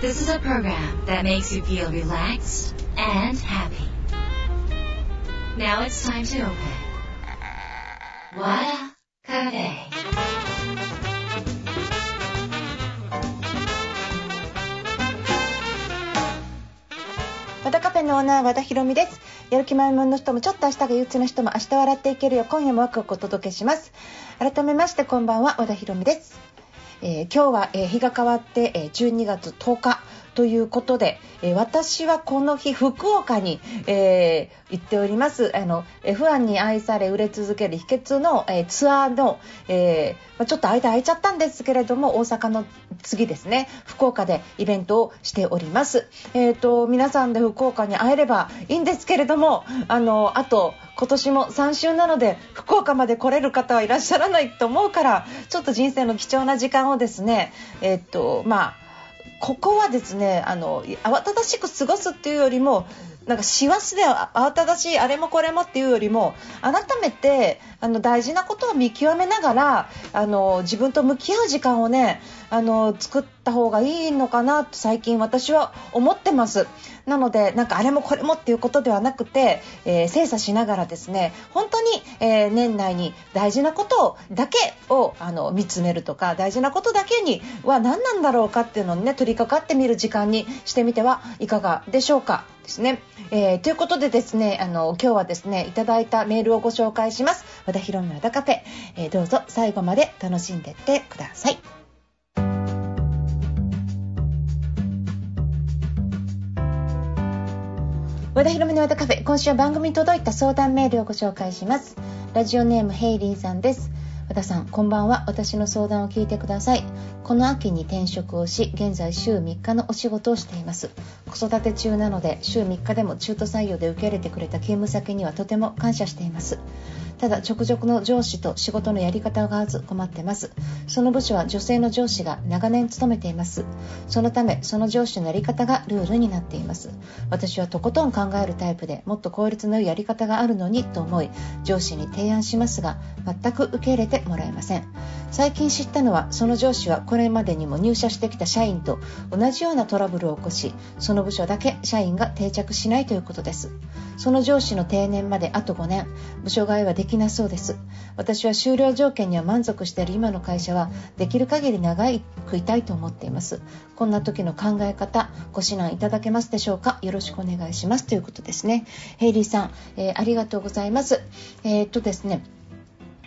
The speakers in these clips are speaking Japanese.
This is a program that makes you feel relaxed and happy. Now it's time to open. Wada Cafe. 和田カフェのオーナー和田博美ですやる気満々の人もちょっと明日が憂鬱な人も明日笑っていけるよ今夜もワクワクお届けします改めましてこんばんは和田博美です、えー今日は、えー日が変わって、えー12月10日ということで、え私はこの日福岡に、えー行っております。あの F1 に愛され売れ続ける秘訣の、えーツアーの、えーちょっと間空いちゃったんですけれども大阪の次ですね福岡でイベントをしております、えー、と皆さんで福岡に会えればいいんですけれどもあのあと今年も3週なので福岡まで来れる方はいらっしゃらないと思うからちょっと人生の貴重な時間をですねえっ、とまあここはですねあの慌ただしく過ごすっていうよりもなんか師走で慌ただしいあれもこれもっていうよりも改めてあの大事なことを見極めながらあの自分と向き合う時間をねあの作ってた方がいいのかなと最近私は思ってます。なのでなんかあれもこれもっていうことではなくて、えー精査しながらですね本当に、えー年内に大事なことだけをあの見つめるとか大事なことだけには何なんだろうかっていうのにね取り掛かってみる時間にしてみてはいかがでしょうかですね、えーということでですねあの今日はですねいただいたメールをご紹介します。和田博美和田カフェ、えどうぞ最後まで楽しんでってください。和田博美の和田カフェ今週は番組に届いた相談メールをご紹介します。ラジオネームヘイリーさんです。和田さんこんばんは。私の相談を聞いてください。この秋に転職をし現在週3日のお仕事をしています。子育て中なので週3日でも中途採用で受け入れてくれた勤務先にはとても感謝しています。ただ直属の上司と仕事のやり方が合わず困ってます。その部署は女性の上司が長年勤めています。そのためその上司のやり方がルールになっています。私はとことん考えるタイプでもっと効率の良いやり方があるのにと思い上司に提案しますが全く受け入れてもらえません。最近知ったのはその上司はこれまでにも入社してきた社員と同じようなトラブルを起こしその部署だけ社員が定着しないということです。その上司の定年まであと5年。部署替えはでなそうです。私は終了条件には満足している今の会社はできる限り長い食いたいと思っています。こんな時の考え方ご指南いただけますでしょうか？よろしくお願いします。ということですね。ヘイリーさん、えーありがとうございます。えーっとですね。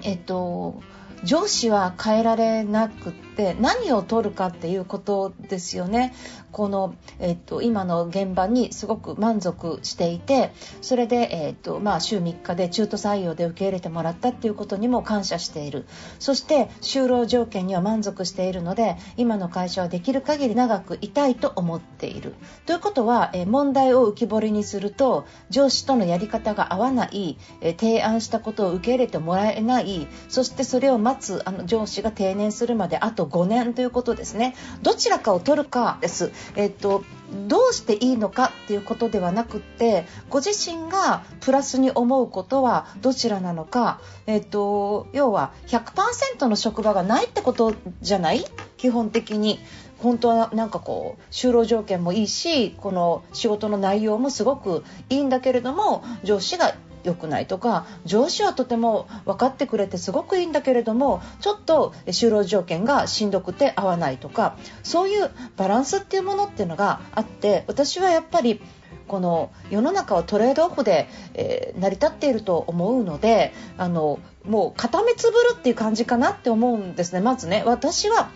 えっと上司は変えられなくって何を取るかっていうことですよね。この、えっと、今の現場にすごく満足していてそれで、えっとまあ、週3日で中途採用で受け入れてもらったっていうことにも感謝している。そして就労条件には満足しているので今の会社はできる限り長くいたいと思っている。ということは、え問題を浮き彫りにすると上司とのやり方が合わない、え提案したことを受け入れてもらえない。そしてそれを待つあの上司が定年するまであと5年ということですね。どちらかを取るかです、えっとどうしていいのかっていうことではなくってご自身がプラスに思うことはどちらなのか、えっと要は100%の職場がないってことじゃない？基本的に。本当はなんかこう就労条件もいいしこの仕事の内容もすごくいいんだけれども上司が良くないとか上司はとても分かってくれてすごくいいんだけれどもちょっと就労条件がしんどくて合わないとかそういうバランスっていうものっていうのがあって私はやっぱりこの世の中はトレードオフで、えー成り立っていると思うのであのもう固めつぶるっていう感じかなって思うんですね。まずね私は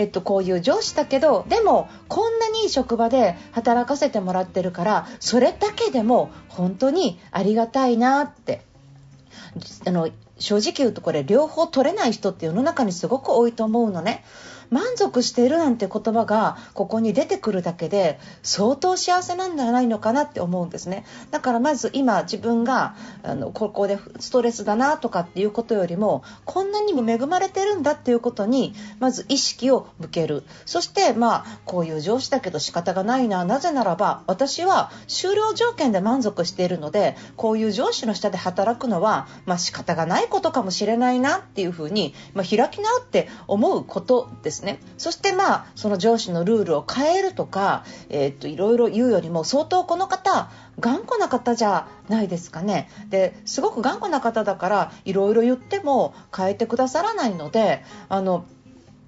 えっと、こういう上司だけどでもこんなにいい職場で働かせてもらってるからそれだけでも本当にありがたいなって。あの正直言うとこれ両方取れない人って世の中にすごく多いと思うのね。満足しているなんて言葉がここに出てくるだけで相当幸せなんじゃないのかなって思うんですね。だからまず今自分があのここでストレスだなとかっていうことよりもこんなにも恵まれてるんだっていうことにまず意識を向ける。そしてまあこういう上司だけど仕方がないな。なぜならば私は終了条件で満足しているのでこういう上司の下で働くのはまあ仕方がないことかもしれないなっていうふうに、まあ、開き直って思うことです。ですね。そしてまあその上司のルールを変えるとか、えー、っといろいろ言うよりも相当この方頑固な方じゃないですかね。ですごく頑固な方だからいろいろ言っても変えてくださらないのであの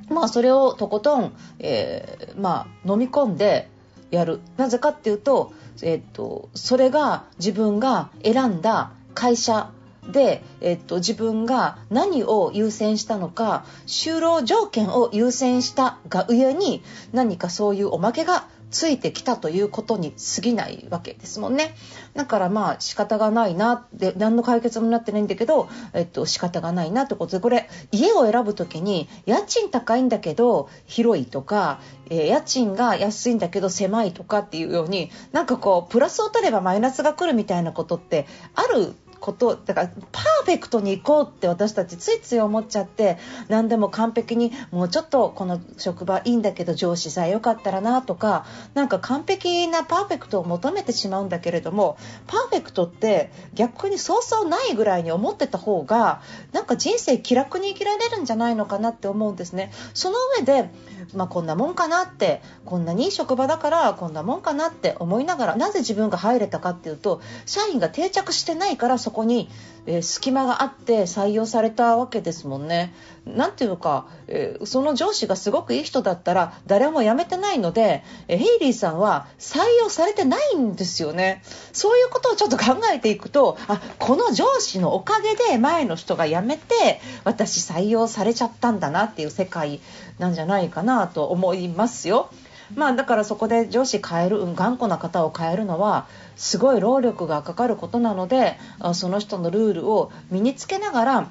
まあそれをとことん、えー、まあ飲み込んでやる。なぜかっていうと,、えー、っとそれが自分が選んだ会社で、えっと、自分が何を優先したのか就労条件を優先したがゆえに何かそういうおまけがついてきたということに過ぎないわけですもんね。だからまあ仕方がないなって何の解決もなってないんだけど、えっと、仕方がないなってことでこれ家を選ぶ時に家賃高いんだけど広いとか、えー、家賃が安いんだけど狭いとかっていうようになんかこうプラスを取ればマイナスが来るみたいなことってあることだからパーフェクトに行こうって私たちついつい思っちゃって何でも完璧にもうちょっとこの職場いいんだけど上司さえよかったらなとかなんか完璧なパーフェクトを求めてしまうんだけれどもパーフェクトって逆にそうそうないぐらいに思ってた方がなんか人生気楽に生きられるんじゃないのかなって思うんですね。その上でまあ、こんなもんかなってこんなにいい職場だからこんなもんかなって思いながらなぜ自分が入れたかっていうと社員が定着してないからそこに、えー、隙間があって採用されたわけですもんね。なんていうか、えー、その上司がすごくいい人だったら誰も辞めてないので、えー、ヘイリーさんは採用されてないんですよね。そういうことをちょっと考えていくとあこの上司のおかげで前の人が辞めて私採用されちゃったんだなっていう世界なんじゃないかなと思いますよ。まあだからそこで上司変える、頑固な方を変えるのはすごい労力がかかることなのでその人のルールを身につけながら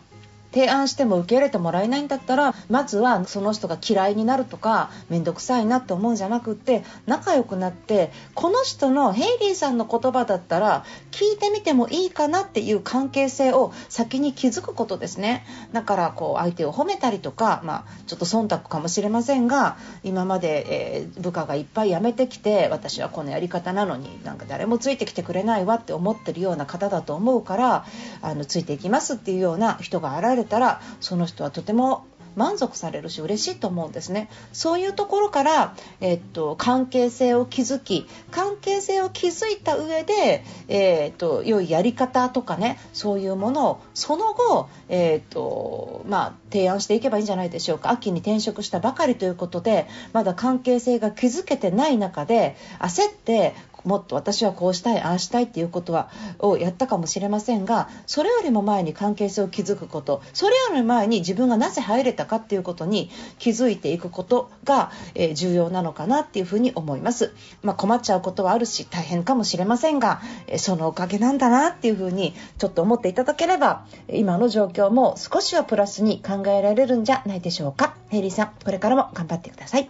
提案しても受け入れてもらえないんだったらまずはその人が嫌いになるとか面倒くさいなって思うんじゃなくって仲良くなってこの人のヘイリーさんの言葉だったら聞いてみてもいいかなっていう関係性を先に築くことですね。だからこう相手を褒めたりとか、まあ、ちょっと忖度かもしれませんが今まで、えー、部下がいっぱい辞めてきて私はこのやり方なのになんか誰もついてきてくれないわって思ってるような方だと思うからあのついていきますっていうような人が現れれたらその人はとても満足されるし嬉しいと思うんですね。そういうところから、えっと、関係性を築き関係性を築いた上で、えっと、良いやり方とかねそういうものをその後、えっとまあ、提案していけばいいんじゃないでしょうか。秋に転職したばかりということでまだ関係性が築けてない中で焦ってもっと私はこうしたいああしたいっていうことはをやったかもしれませんがそれよりも前に関係性を築くことそれより前に自分がなぜ入れたかっていうことに気づいていくことが、えー、重要なのかなっていうふうに思います、まあ、困っちゃうことはあるし大変かもしれませんが、えー、そのおかげなんだなっていうふうにちょっと思っていただければ今の状況も少しはプラスに考えられるんじゃないでしょうか。ヘイリーさんこれからも頑張ってください。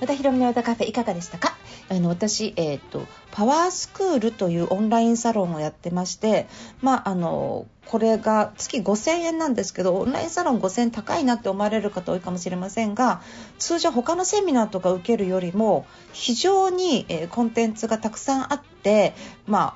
和田ひろみの和田カフェいかがでしたか？あの私、えーと、パワースクールというオンラインサロンをやってまして、まあ、あのこれが月5000円なんですけどオンラインサロン5000円高いなって思われる方多いかもしれませんが通常他のセミナーとか受けるよりも非常に、えー、コンテンツがたくさんあって、まあ、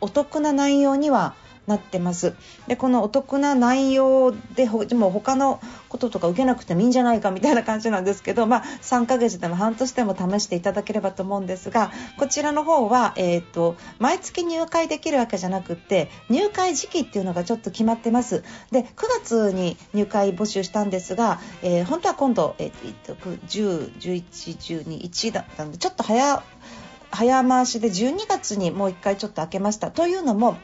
お得な内容にはなってますでこのお得な内容ででも他のこととか受けなくてもいいんじゃないかみたいな感じなんですけど、まあ、3ヶ月でも半年でも試していただければと思うんですがこちらの方は、えーと、毎月入会できるわけじゃなくて入会時期っていうのがちょっと決まってますで9月に入会募集したんですが、えー、本当は今度、えー、10、11、12、1だったんでちょっと早早回しで12月にもう1回ちょっと開けました。というのも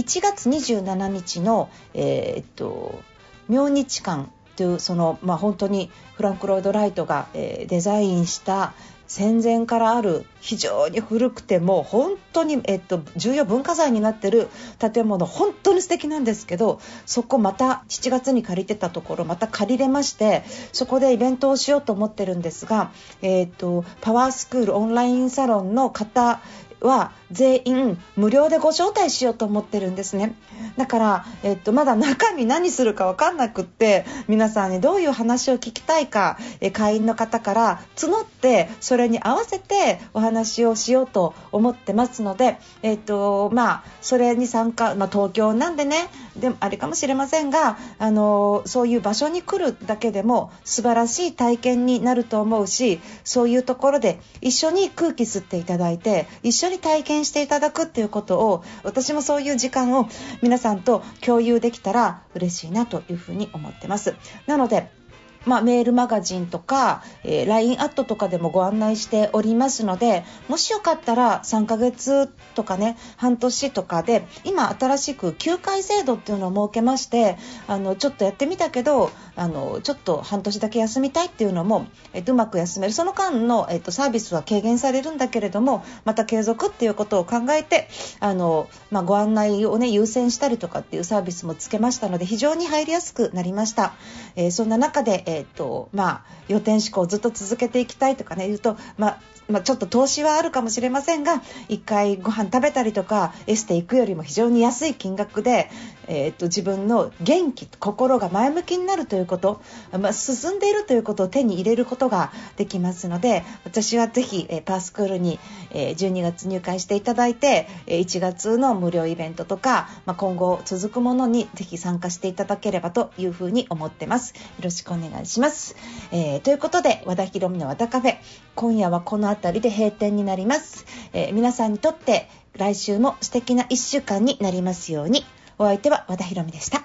1月27日の、えー、っと明日館というその、まあ、本当にフランク・ロイド・ライトが、えー、デザインした戦前からある非常に古くても本当に、えっと、重要文化財になってる建物本当に素敵なんですけどそこまた7月に借りてたところまた借りれましてそこでイベントをしようと思ってるんですが、えっと、パワースクールオンラインサロンの方は全員無料でご招待しようと思ってるんですね。だから、えっと、まだ中身何するか分かんなくって皆さんにどういう話を聞きたいか、え会員の方から募ってそれに合わせてお話をしようと思ってますので、えっとまあ、それに参加、まあ、東京なんでねでもあれかもしれませんがあのそういう場所に来るだけでも素晴らしい体験になると思うしそういうところで一緒に空気吸っていただいて一緒に体験していただくっていうことを私もそういう時間を皆さんと共有できたら嬉しいなというふうに思ってますなのでまあ、メールマガジンとか、えー、LINE アットとかでもご案内しておりますのでもしよかったら3ヶ月とかね半年とかで今新しく休会制度っていうのを設けましてあのちょっとやってみたけどあのちょっと半年だけ休みたいっていうのも、えっと、うまく休める。その間の、えっと、サービスは軽減されるんだけれどもまた継続っていうことを考えてあの、まあ、ご案内を、ね、優先したりとかっていうサービスもつけましたので非常に入りやすくなりました、えー、そんな中で、えっとまあ、予定思考をずっと続けていきたいとかね言うと、まあまあ、ちょっと投資はあるかもしれませんが1回ご飯食べたりとかエステ行くよりも非常に安い金額で、えー、っと自分の元気心が前向きになるということ、まあ、進んでいるということを手に入れることができますので私はぜひ、えー、パースクールに、えー、12月入会していただいて1月の無料イベントとか、まあ、今後続くものにぜひ参加していただければというふうに思ってます。よろしくお願いします、えー、ということで和田博美の和田カフェ今夜はこのたりで閉店になります、えー、皆さんにとって来週も素敵な1週間になりますようにお相手は和田博美でした。